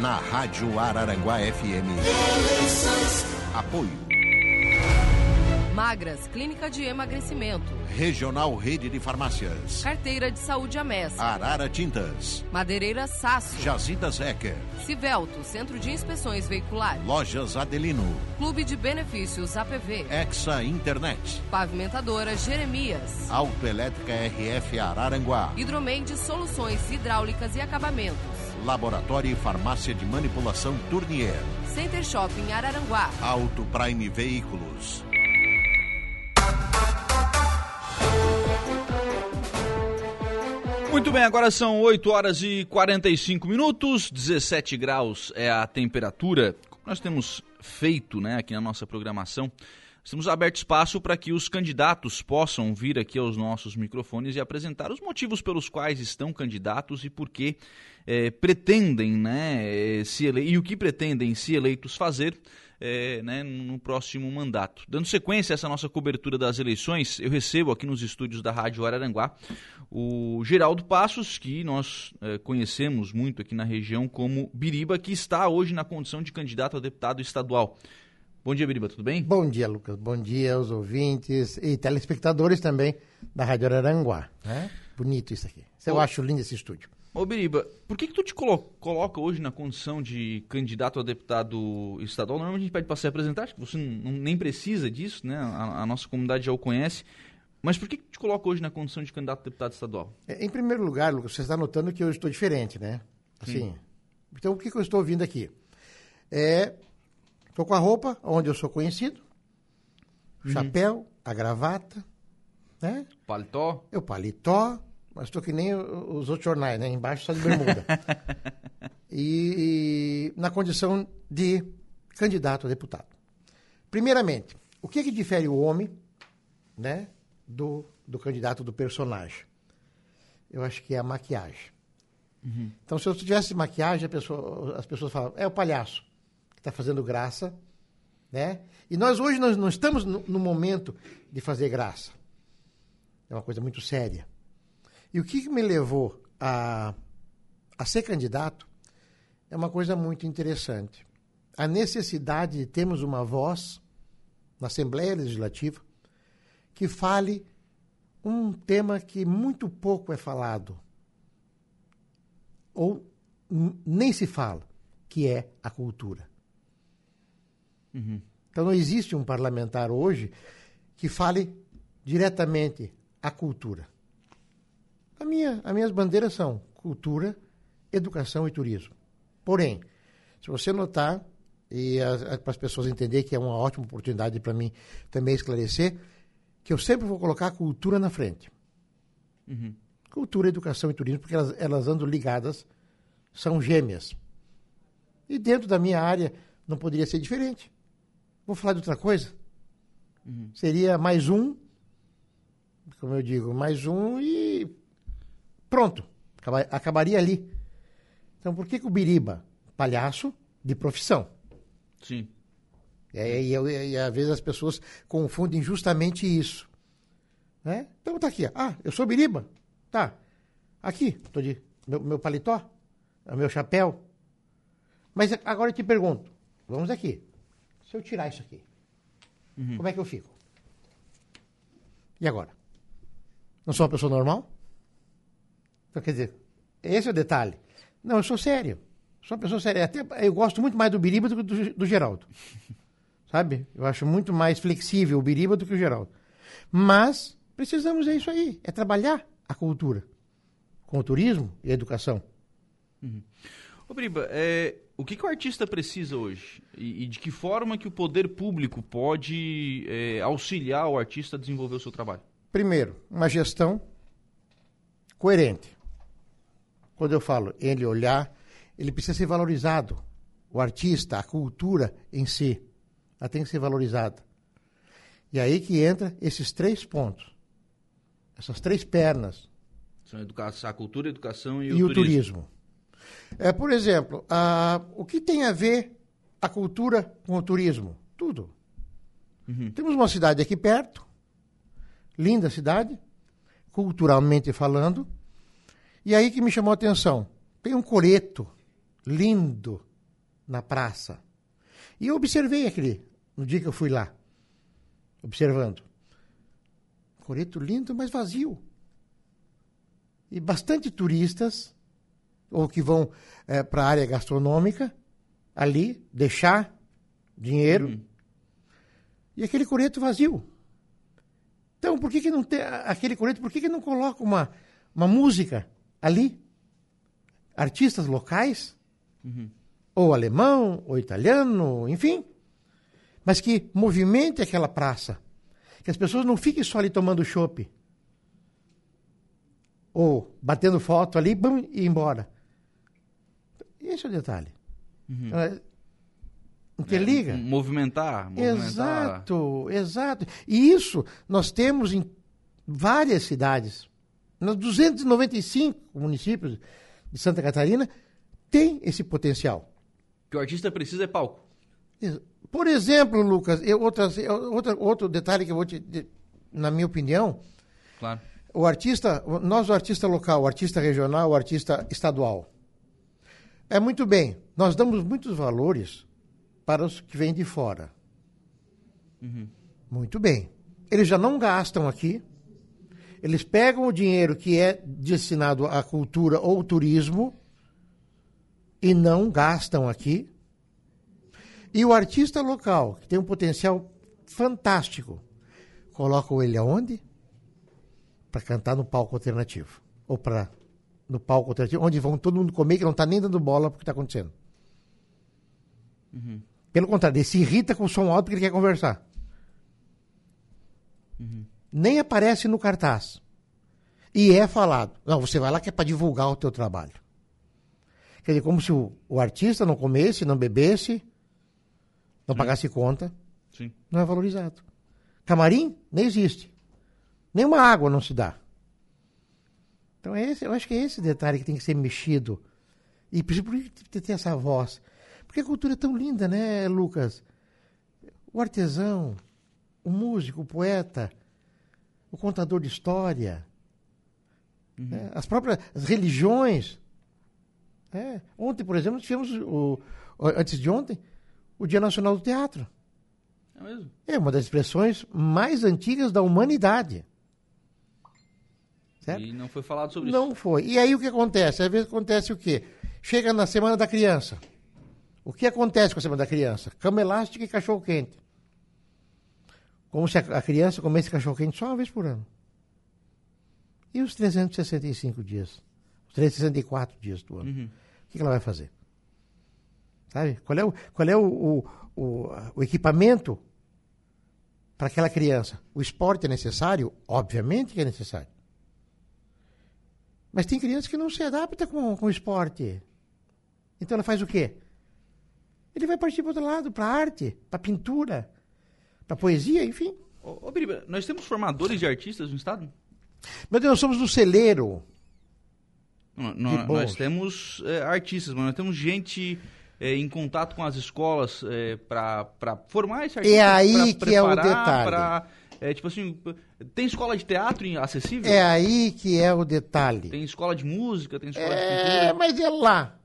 Na Rádio Araranguá FM. Apoio. Magras, Clínica de Emagrecimento. Regional Rede de Farmácias. Carteira de Saúde Amessa. Arara Tintas. Madeireira Sasso. Jazidas Ecker. Civelto, Centro de Inspeções Veiculares. Lojas Adelino. Clube de Benefícios APV. Exa Internet. Pavimentadora Jeremias. Autoelétrica RF Araranguá. Hidromente Soluções Hidráulicas e Acabamentos. Laboratório e Farmácia de Manipulação Tournier. Center Shopping Araranguá. Auto Prime Veículos. Muito bem, agora são 8 horas e 45 minutos, 17 graus é a temperatura. Como nós temos feito né, aqui na nossa programação, temos aberto espaço para que os candidatos possam vir aqui aos nossos microfones e apresentar os motivos pelos quais estão candidatos e por que é, pretendem, né, se ele... e o que pretendem, se eleitos, fazer é, né, no próximo mandato. Dando sequência a essa nossa cobertura das eleições, eu recebo aqui nos estúdios da Rádio Araranguá o Geraldo Passos, que nós conhecemos muito aqui na região como Biriba, que está hoje na condição de candidato a deputado estadual. Bom dia, Biriba, tudo bem? Bom dia, Lucas. Bom dia aos ouvintes e telespectadores também da Rádio Araranguá. Né? Bonito isso aqui. Eu Ô, acho lindo esse estúdio. Ô, Biriba, por que, que tu te colo coloca hoje na condição de candidato a deputado estadual? Normalmente a gente pede para se apresentar, acho que você não, nem precisa disso, né? A, a, nossa comunidade já o conhece. Mas por que, que te coloca hoje na condição de candidato a deputado estadual? É, em primeiro lugar, Lucas, você está notando que eu estou diferente, né? Assim, Sim. então o que, que eu estou ouvindo aqui? É, estou com a roupa onde eu sou conhecido, uhum. chapéu, a gravata, né? Paletó? O paletó, mas estou que nem os outros jornais, né? Embaixo só de bermuda. e, e, na condição de candidato a deputado. Primeiramente, o que, que difere o homem, né, do, do candidato do personagem? Eu acho que é a maquiagem. Uhum. Então, se eu tivesse maquiagem, pessoa, as pessoas falam, é o palhaço que está fazendo graça, né? E nós hoje nós não estamos no, no momento de fazer graça. É uma coisa muito séria. E o que me levou a, a ser candidato é uma coisa muito interessante. A necessidade de termos uma voz na Assembleia Legislativa que fale um tema que muito pouco é falado, ou nem se fala, que é a cultura. Uhum. Então não existe um parlamentar hoje que fale diretamente a cultura. A minha, as minhas bandeiras são cultura, educação e turismo. Porém, se você notar, e para as pessoas entenderem que é uma ótima oportunidade para mim também esclarecer, que eu sempre vou colocar a cultura na frente. Uhum. Cultura, educação e turismo, porque elas, elas andam ligadas, são gêmeas. E dentro da minha área não poderia ser diferente. Vou falar de outra coisa? Uhum. Seria mais um, como eu digo, mais um e Pronto, acabaria ali. Então, por que, que o Biriba? Palhaço de profissão. Sim. É, e, e, e, às vezes as pessoas confundem justamente isso. Né? Então tá aqui. Ah, eu sou Biriba. Tá. Aqui, tô de meu, meu paletó, meu chapéu. Mas agora eu te pergunto, vamos aqui. Se eu tirar isso aqui, uhum. como é que eu fico? E agora? Não sou uma pessoa normal? Então, quer dizer, esse é o detalhe. Não, eu sou sério. Sou uma pessoa séria. Até, eu gosto muito mais do Biriba do que do, do Geraldo. Sabe? Eu acho muito mais flexível o Biriba do que o Geraldo. Mas precisamos é isso aí, é trabalhar a cultura com o turismo e a educação. Uhum. Ô Biriba, é, o que, que, o artista precisa hoje? E, e, de que forma que o poder público pode é, auxiliar o artista a desenvolver o seu trabalho? Primeiro, uma gestão coerente. Quando eu falo ele olhar, ele precisa ser valorizado. O artista, a cultura em si, ela tem que ser valorizada. E aí que entra esses três pontos, essas três pernas. São a, educação, a cultura, a educação e, e o, o turismo. turismo. É, por exemplo, a, o que tem a ver a cultura com o turismo? Tudo. Uhum. Temos uma cidade aqui perto, linda cidade, culturalmente falando, e aí que me chamou a atenção. Tem um coreto lindo na praça. E eu observei aquele, no dia que eu fui lá, observando. Coreto lindo, mas vazio. E bastante turistas, ou que vão é, para a área gastronômica, ali, deixar dinheiro. Uhum. E aquele coreto vazio. Então, por que, que não tem aquele coreto, por que, que não coloca uma, uma música ali? Artistas locais? Uhum. Ou alemão, ou italiano, enfim. Mas que movimente aquela praça. Que as pessoas não fiquem só ali tomando chopp. Ou batendo foto ali bum, e ir embora. Esse é o detalhe. Uhum. É, interliga. É, movimentar, movimentar. Exato, exato. E isso nós temos em várias cidades. Nos 295 municípios de Santa Catarina tem esse potencial. Que o artista precisa é palco. Por exemplo, Lucas, eu, outras, eu, outra, outro detalhe que eu vou te. Na minha opinião, claro. o artista, nós, o artista local, o artista regional, o artista estadual. É muito bem, nós damos muitos valores para os que vêm de fora. Uhum. Muito bem. Eles já não gastam aqui, eles pegam o dinheiro que é destinado à cultura ou turismo e não gastam aqui. E o artista local, que tem um potencial fantástico, colocam ele aonde? Para cantar no palco alternativo. Ou para no palco alternativo, onde vão todo mundo comer que não está nem dando bola para o que está acontecendo. Uhum. Pelo contrário, ele se irrita com o som alto porque ele quer conversar. Uhum. Nem aparece no cartaz. E é falado. Não, você vai lá que é para divulgar o teu trabalho. Quer dizer, como se o, o artista não comesse, não bebesse, não Sim. pagasse conta. Sim. Não é valorizado. Camarim nem existe. Nenhuma água não se dá. Então, é esse, eu acho que é esse detalhe que tem que ser mexido. E por que ter essa voz? Porque a cultura é tão linda, né, Lucas? O artesão, o músico, o poeta, o contador de história, uhum. né? as próprias as religiões. É. Ontem, por exemplo, tivemos, o, antes de ontem, o Dia Nacional do Teatro. É mesmo? É uma das expressões mais antigas da humanidade. Certo? E não foi falado sobre não isso. Não foi. E aí o que acontece? Às vezes acontece o quê? Chega na Semana da Criança. O que acontece com a Semana da Criança? Cama elástica e cachorro quente. Como se a criança comesse cachorro quente só uma vez por ano. E os 365 dias? Os 364 dias do ano? Uhum. O que ela vai fazer? Sabe? Qual é o, qual é o, o, o, o equipamento para aquela criança? O esporte é necessário? Obviamente que é necessário. Mas tem criança que não se adapta com, com o esporte. Então ela faz o quê? Ele vai partir para outro lado, para arte, para pintura, para poesia, enfim. Ô, ô Biriba, nós temos formadores de artistas no estado? Deus, nós somos do celeiro. Não, não, nós temos é, artistas, mas nós temos gente é, em contato com as escolas é, para formar esse artista. É aí que é o detalhe. Pra, é, tipo assim, tem escola de teatro acessível? É aí que é o detalhe. Tem escola de música, tem escola é, de pintura. É, mas é lá.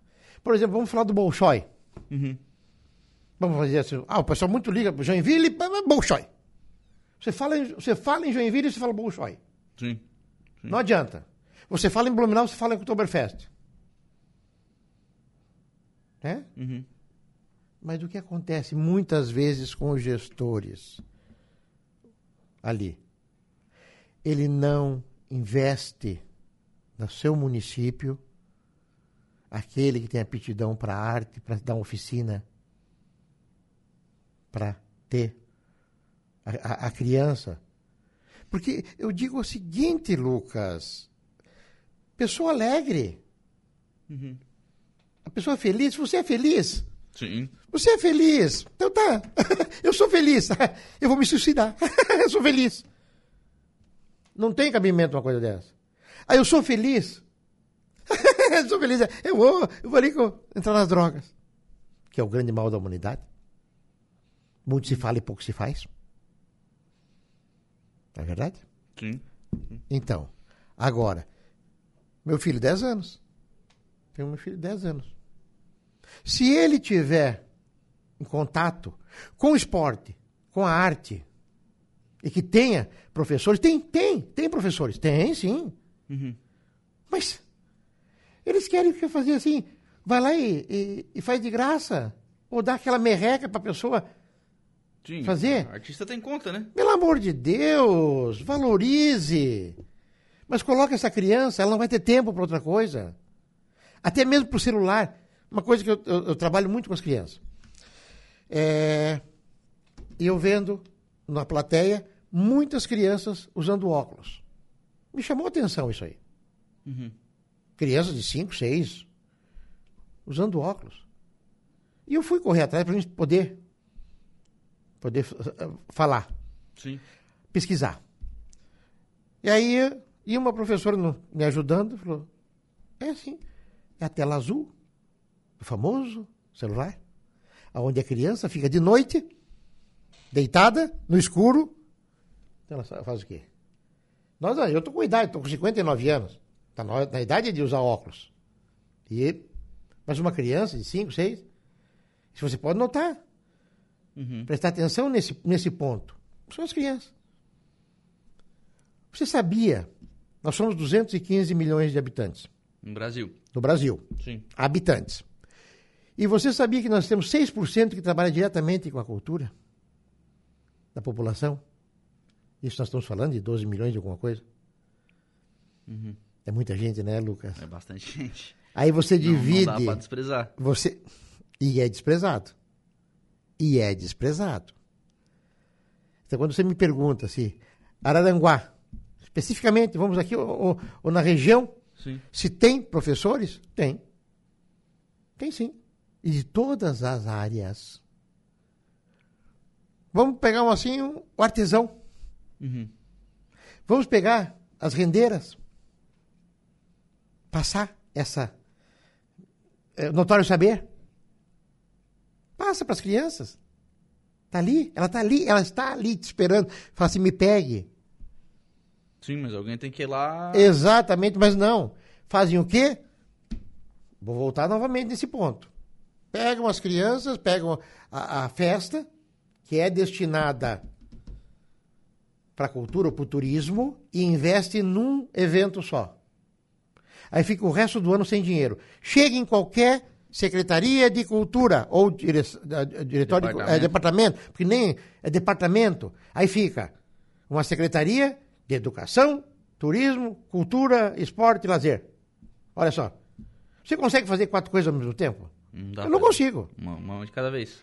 Por exemplo, vamos falar do Bolshoi. Uhum. Vamos fazer assim. Ah, o pessoal muito liga para Joinville, Bolshoi. Você fala, em, você fala em Joinville, você fala Bolshoi. Sim, sim. Não adianta. Você fala em Blumenau, você fala em Oktoberfest. Né? Uhum. Mas o que acontece muitas vezes com os gestores ali? Ele não investe no seu município aquele que tem aptidão para arte, para dar uma oficina, para ter a, a, a criança. Porque eu digo o seguinte, Lucas, pessoa alegre. Uhum. A pessoa feliz, você é feliz? Sim. Você é feliz? Então tá. eu sou feliz. eu vou me suicidar. eu sou feliz. Não tem cabimento uma coisa dessa. Aí ah, eu sou feliz. eu sou feliz. Eu vou, eu vou ali entrar nas drogas. Que é o grande mal da humanidade. Muito se fala e pouco se faz. Não é verdade? Sim. Então, agora, meu filho, 10 anos. Tenho meu filho, 10 anos. Se ele tiver em contato com o esporte, com a arte, e que tenha professores, tem, tem, tem professores, tem sim. Uhum. Mas eles querem fazer assim, vai lá e, e, e faz de graça, ou dá aquela merreca para a pessoa Sim, fazer. Artista tem conta, né? Pelo amor de Deus, valorize. Mas coloque essa criança, ela não vai ter tempo para outra coisa. Até mesmo para o celular. Uma coisa que eu, eu, eu, trabalho muito com as crianças. É, eu vendo na plateia muitas crianças usando óculos. Me chamou a atenção isso aí. Uhum. Crianças de 5, 6, usando óculos. E eu fui correr atrás para a gente poder, poder falar, Sim. pesquisar. E aí, e uma professora me ajudando, falou, é assim, é a tela azul, o famoso celular, onde a criança fica de noite, deitada, no escuro, então ela faz o quê? Nós, eu estou com idade, estou com 59 anos, está na, na idade de usar óculos. E, mas uma criança de 5, 6, isso você pode notar. Uhum. Prestar atenção nesse, nesse ponto. São as crianças. Você sabia? Nós somos 215 milhões de habitantes. No Brasil. No Brasil. Sim. Habitantes. E você sabia que nós temos 6% que trabalha diretamente com a cultura? Da população? Isso nós estamos falando de 12 milhões de alguma coisa? Uhum. É muita gente, né, Lucas? É bastante gente. Aí você divide. Não, não dá pra desprezar. Você... E é desprezado. E é desprezado. Então, quando você me pergunta se Araranguá, especificamente, vamos aqui, ou, ou, ou na região, Sim. se tem professores? Tem. Tem sim. E de todas as áreas. Vamos pegar um assim, um, o artesão. Uhum. Vamos pegar as rendeiras. Passar essa é, notório saber. Passa para as crianças. Está ali, ela está ali, ela está ali te esperando. Fala assim, me pegue. Sim, mas alguém tem que ir lá. Exatamente, mas não. Fazem o quê? Vou voltar novamente nesse ponto. Pegam as crianças, pegam a, a festa, que é destinada para a cultura ou para o turismo, e investe num evento só. Aí fica o resto do ano sem dinheiro. Chega em qualquer Secretaria de Cultura ou dire... Diretório Departamento. De... É, departamento, porque nem é departamento. Aí fica uma Secretaria de Educação, Turismo, Cultura, Esporte e Lazer. Olha só. Você consegue fazer quatro coisas ao mesmo tempo? Não dá Eu não consigo. Uma, uma de cada vez.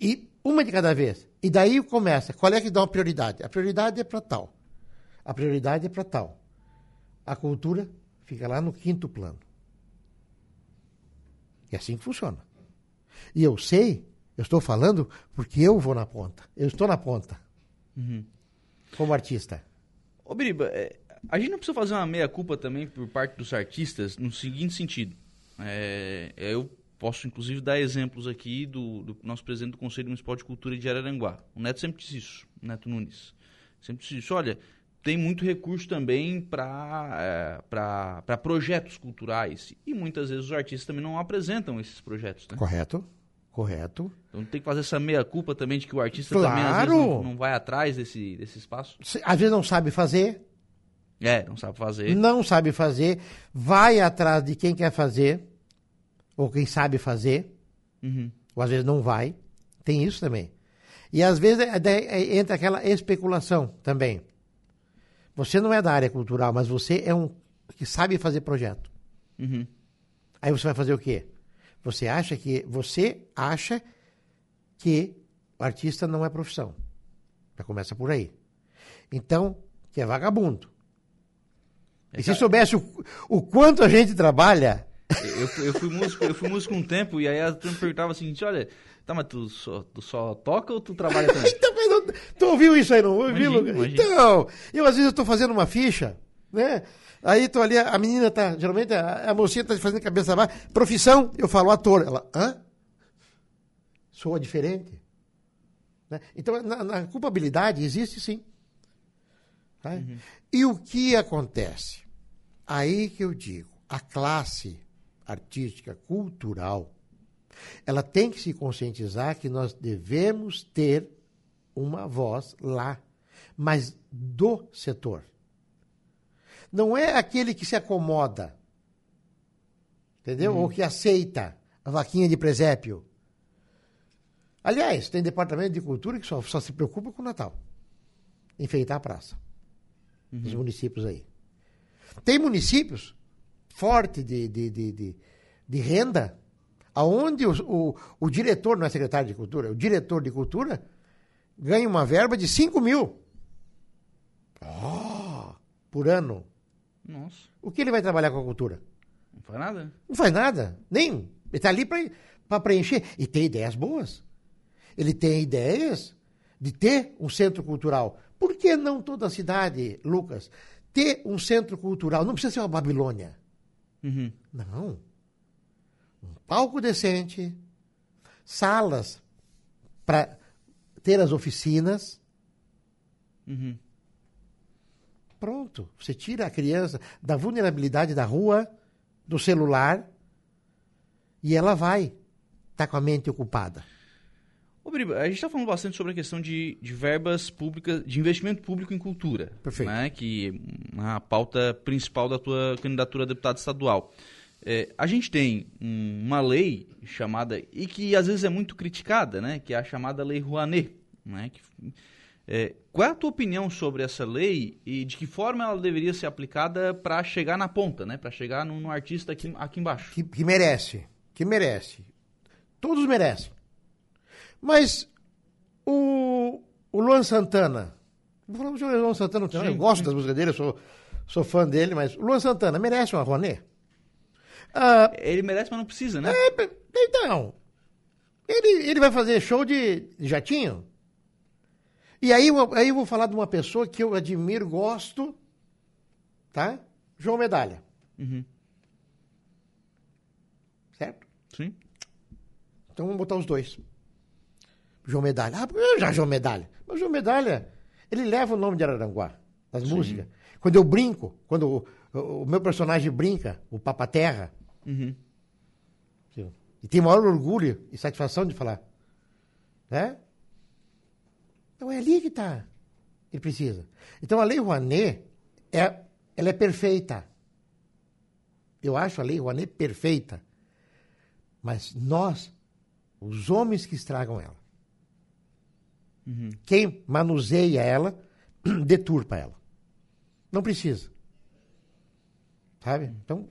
E uma de cada vez. E daí começa. Qual é que dá uma prioridade? A prioridade é para tal. A prioridade é para tal. A cultura fica lá no quinto plano. E é assim que funciona. E eu sei, eu estou falando porque eu vou na ponta. Eu estou na ponta. Como artista. Ô, Biriba, é, a gente não precisa fazer uma meia-culpa também por parte dos artistas no seguinte sentido. É, eu posso, inclusive, dar exemplos aqui do, do nosso presidente do Conselho Municipal de Cultura de Araranguá. O Neto sempre disse isso, o Neto Nunes. Sempre disse isso. Olha, tem muito recurso também para para projetos culturais. E muitas vezes os artistas também não apresentam esses projetos, né? Correto? Correto. Então tem que fazer essa meia-culpa também de que o artista também, às Claro! vezes, não, não vai atrás desse, desse espaço. Se- Às vezes não sabe fazer, É, não sabe fazer. não sabe fazer, vai atrás de quem quer fazer, ou quem sabe fazer, Uhum. ou às vezes não vai. Tem isso também. E às vezes é- é- entra aquela especulação também. Você não é da área cultural, mas você é um que sabe fazer projeto. Uhum. Aí você vai fazer o quê? Você acha que você acha que o artista não é profissão. Já começa por aí. Então, que é vagabundo. E se soubesse o, o quanto a gente trabalha, Eu, fui- eu fui músico, eu fui músico um tempo e aí a turma perguntava o seguinte, olha, tá, mas tu só, tu só toca ou tu trabalha também? Então, tu ouviu isso aí, não ouviu. Então, eu às vezes eu tô fazendo uma ficha, né? Aí tô ali, a menina tá, geralmente a, a mocinha tá fazendo cabeça baixa. Profissão, eu falo ator. Ela, hã? Soa diferente. Né? Então, na, na culpabilidade existe sim. Tá? E o que acontece? Aí que eu digo, a classe artística, cultural, Ela tem que se conscientizar que nós devemos ter uma voz lá, mas do setor. Não é aquele que se acomoda, entendeu? Ou que aceita a vaquinha de presépio. Aliás, tem departamento de cultura que só, só se preocupa com o Natal. Enfeitar a praça. Os municípios aí. Tem municípios fortes de, de, de, de, de renda, aonde o, o, o diretor, não é secretário de cultura, o diretor de cultura ganha uma verba de 5 mil. Oh, por ano. Nossa, O que ele vai trabalhar com a cultura? não faz nada. Não faz nada. Nem. Ele está ali para preencher. E tem ideias boas. Ele tem ideias de ter um centro cultural. Por que não toda a cidade, Lucas, ter um centro cultural? Não precisa ser uma Babilônia. Uhum. Não. Um palco decente, salas para ter as oficinas. Uhum. Pronto. Você tira a criança da vulnerabilidade da rua, do celular, e ela vai estar com a mente ocupada. Ô, Biriba, a gente está falando bastante sobre a questão de, de verbas públicas, de investimento público em cultura. Perfeito. Né, que é a pauta principal da tua candidatura a deputado estadual. É, a gente tem um- uma lei chamada, e que às vezes é muito criticada, né, que é a chamada Lei Rouanet. Né, que, é, qual é a tua opinião sobre essa lei e de que forma ela deveria ser aplicada para chegar na ponta, né, para chegar no, no artista aqui, aqui embaixo? que, que merece, que merece. Todos merecem. Mas o, o Luan Santana, vou falar do Luan Santana, eu Sim, gosto das músicas dele, eu sou, sou fã dele, mas o Luan Santana merece uma Rouanet? Ah, Ele merece, mas não precisa, né? é, então, ele, ele vai fazer show de jatinho? E aí, eu- aí eu vou falar de uma pessoa que eu admiro, gosto, tá? João Medalha, Uhum. certo? Sim. Então vamos botar os dois. João Medalha. Ah, eu já João Medalha. Mas João Medalha, ele leva o nome de Araranguá, nas músicas. Quando eu brinco, quando o, o- o meu personagem brinca, o Papa Terra, Uhum. sim, e tem maior orgulho e satisfação de falar. Né? Então é ali que está. Ele precisa. Então a Lei Rouanet, é, ela é perfeita. Eu acho a Lei Rouanet perfeita. Mas nós, os homens que estragam ela, quem manuseia ela, deturpa ela. Não precisa. Sabe? Então,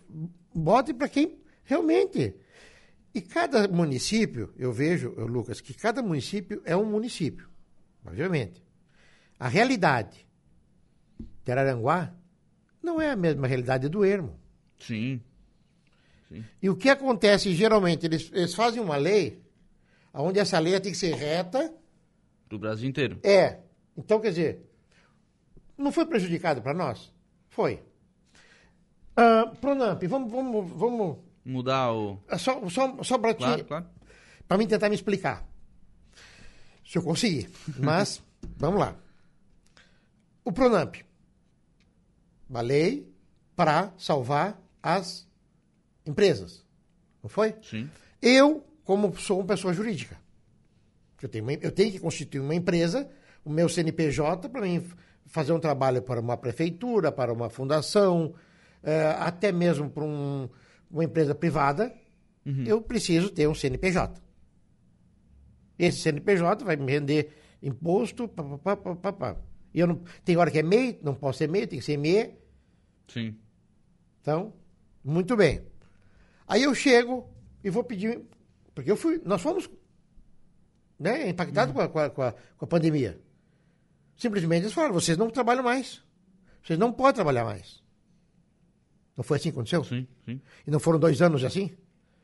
bote para quem realmente. E cada município, eu vejo, Lucas, que cada município é um município, obviamente. A realidade de Araranguá não é a mesma realidade do Ermo. Sim. E o que acontece, geralmente, eles, eles fazem uma lei, onde essa lei tem que ser reta, Do Brasil inteiro. É. Então, quer dizer, não foi prejudicado para nós? Foi. Ah, Pronamp, vamos, vamos, vamos. Mudar o. ah, Só, só, só para Claro, claro. mim tentar me explicar. Se eu conseguir. Mas, vamos lá. O Pronamp. Uma lei para salvar as empresas. Não foi? Sim. Eu, como sou uma pessoa jurídica, eu tenho, uma- eu tenho que constituir uma empresa, o meu CNPJ, para mim fazer um trabalho para uma prefeitura, para uma fundação, eh, até mesmo para um- uma empresa privada, eu preciso ter um CNPJ. Esse CNPJ vai me render imposto, pá, pá, pá, pá, pá, pá. E eu não, tem hora que é MEI, não posso ser MEI, tem que ser ME. Sim. Então, muito bem. Aí eu chego e vou pedir. Porque eu fui. Nós fomos né, impactados com, a, com, a, com a- com a pandemia. Simplesmente eles falaram: vocês não trabalham mais. Vocês não podem trabalhar mais. Não foi assim que aconteceu? Sim, sim. E não foram dois anos assim?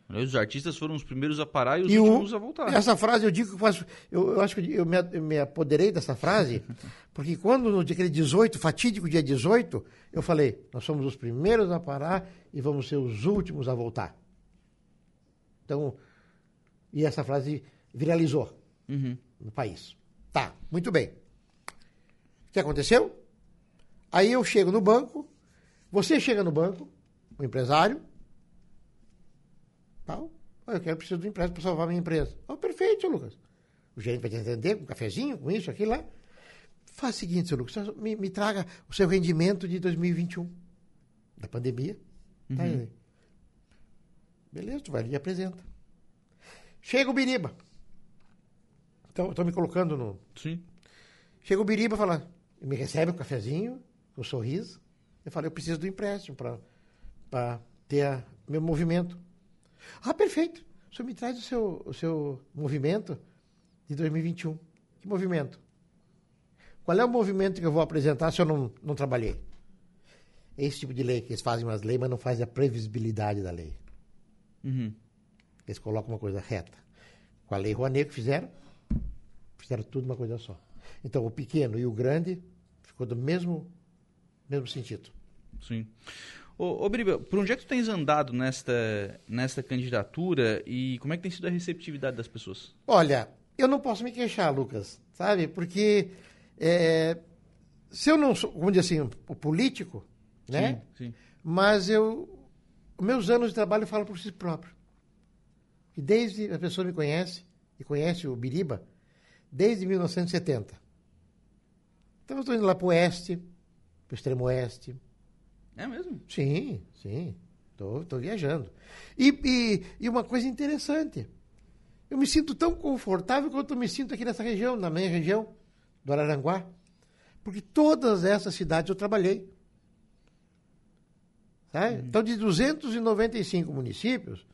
Aliás, Os artistas foram os primeiros a parar e os E o- últimos a voltar. essa frase eu digo que eu faço. Eu, eu acho que eu me, eu me apoderei dessa frase, porque quando no dia aquele 18, fatídico dia 18, eu falei: nós somos os primeiros a parar e vamos ser os últimos a voltar. Então, e essa frase viralizou Uhum. no país. Tá, muito bem. O que aconteceu? Aí eu chego no banco, você chega no banco, o empresário, tal, eu quero preciso de um empréstimo para salvar a minha empresa. Oh, perfeito, seu Lucas. O gerente vai te atender com um cafezinho, com isso, aquilo lá. Faz o seguinte, seu Lucas, me, me traga o seu rendimento de 2021, da pandemia. Tá uhum. aí. Beleza, tu vai ali e apresenta. Chega o Biriba. Então, estou me colocando no. Sim. Chega o Biriba e fala, me recebe um cafezinho, um sorriso. Eu falei, eu preciso do empréstimo para ter a, meu movimento. Ah, perfeito. O senhor me traz o seu, o seu movimento de 2021. Que movimento? Qual é o movimento que eu vou apresentar se eu não, não trabalhei? Esse tipo de lei que eles fazem umas leis, mas não fazem a previsibilidade da lei. Uhum. Eles colocam uma coisa reta. Com a lei Rouanet que fizeram, fizeram tudo uma coisa só. Então, o pequeno e o grande ficou do mesmo, mesmo sentido. Sim. Ô, ô Briba, por onde é que tu tens andado nesta, nesta candidatura e como é que tem sido a receptividade das pessoas? Olha, eu não posso me queixar, Lucas, sabe? Porque é, se eu não sou, vamos dizer assim, o político, né? Sim, sim. Mas eu, meus anos de trabalho falam por si próprio. E desde a pessoa me conhece, e conhece o Biriba, desde 1970. Então eu estou indo lá para o oeste, para o extremo oeste, é mesmo? Sim, sim. Estou viajando. E, e, e, uma coisa interessante. Eu me sinto tão confortável quanto eu me sinto aqui nessa região, na minha região, do Araranguá. Porque todas essas cidades eu trabalhei. Sabe? Uhum. Então, de 295 municípios,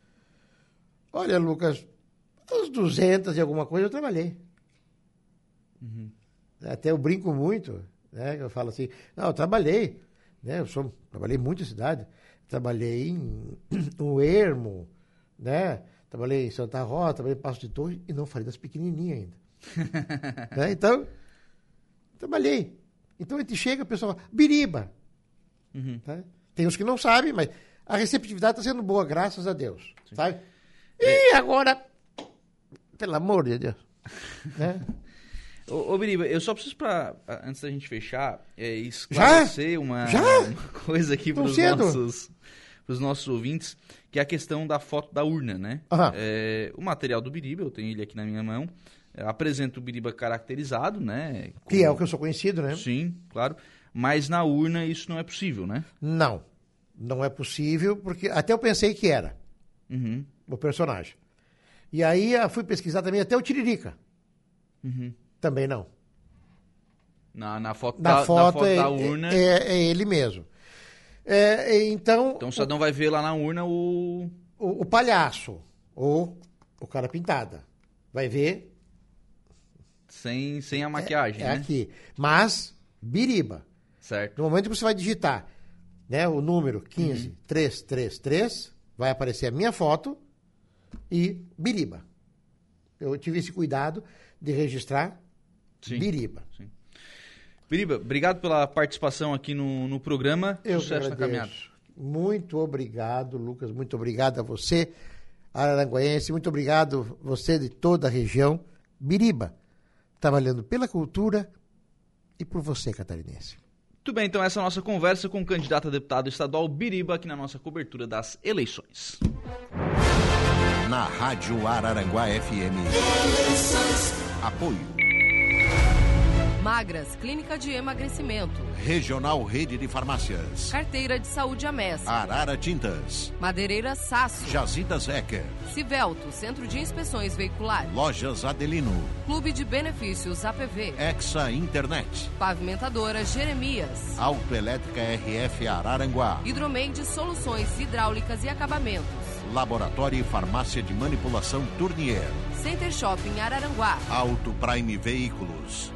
olha, Lucas, uns 200 e alguma coisa eu trabalhei. Uhum. Até eu brinco muito, né? Eu falo assim, não, eu trabalhei né? Eu sou, trabalhei muito em cidade. Trabalhei em, no Ermo, né? Trabalhei em Santa Rosa, trabalhei em Passo de Torre e não falei das pequenininhas ainda. né? Então, trabalhei. Então a gente chega, o pessoal fala, Biriba. Uhum. Né? Tem uns que não sabem, mas a receptividade está sendo boa, graças a Deus. Sim. Sabe? E agora, pelo amor de Deus. né? Ô, ô Biriba, eu só preciso para antes da gente fechar, é, esclarecer Já? Uma, Já? uma coisa aqui para os nossos, nossos ouvintes, que é a questão da foto da urna, né? É, o material do Biriba, eu tenho ele aqui na minha mão, é, apresenta o Biriba caracterizado, né? Que é o que eu sou conhecido, né? Sim, claro. Mas na urna isso não é possível, né? Não, não é possível, porque até eu pensei que era uhum. o personagem. E aí fui pesquisar também até o Tiririca. Uhum. Também não. Na, na foto, na da, foto, foto é, da urna. É, é ele mesmo. É, então. Então o cidadão vai ver lá na urna o... o. O, palhaço. Ou o cara pintada. Vai ver. Sem, sem a maquiagem. É, né? é aqui. Mas, biriba. Certo. No momento que você vai digitar né, o número 15333, uhum. vai aparecer a minha foto e biriba. Eu tive esse cuidado de registrar Sim. Biriba. Sim. Biriba, obrigado pela participação aqui no, no programa. Eu Sucesso na caminhada. Muito obrigado, Lucas. Muito obrigado a você, Araranguaense. Muito obrigado você de toda a região. Biriba, trabalhando pela cultura e por você, catarinense. Muito bem, então essa é a nossa conversa com o candidato a deputado estadual Biriba aqui na nossa cobertura das eleições. Na Rádio Araranguá FM. Eleições. Apoio. Magras, Clínica de Emagrecimento. Regional Rede de Farmácias. Carteira de Saúde Amés. Arara Tintas. Madeireira Sasso. Jazidas Ecker. Civelto, Centro de Inspeções Veiculares. Lojas Adelino. Clube de Benefícios APV. Exa Internet. Pavimentadora Jeremias. Autoelétrica RF Araranguá. Hidromeide Soluções Hidráulicas e Acabamentos. Laboratório e Farmácia de Manipulação Tournier. Center Shopping Araranguá. Auto Prime Veículos.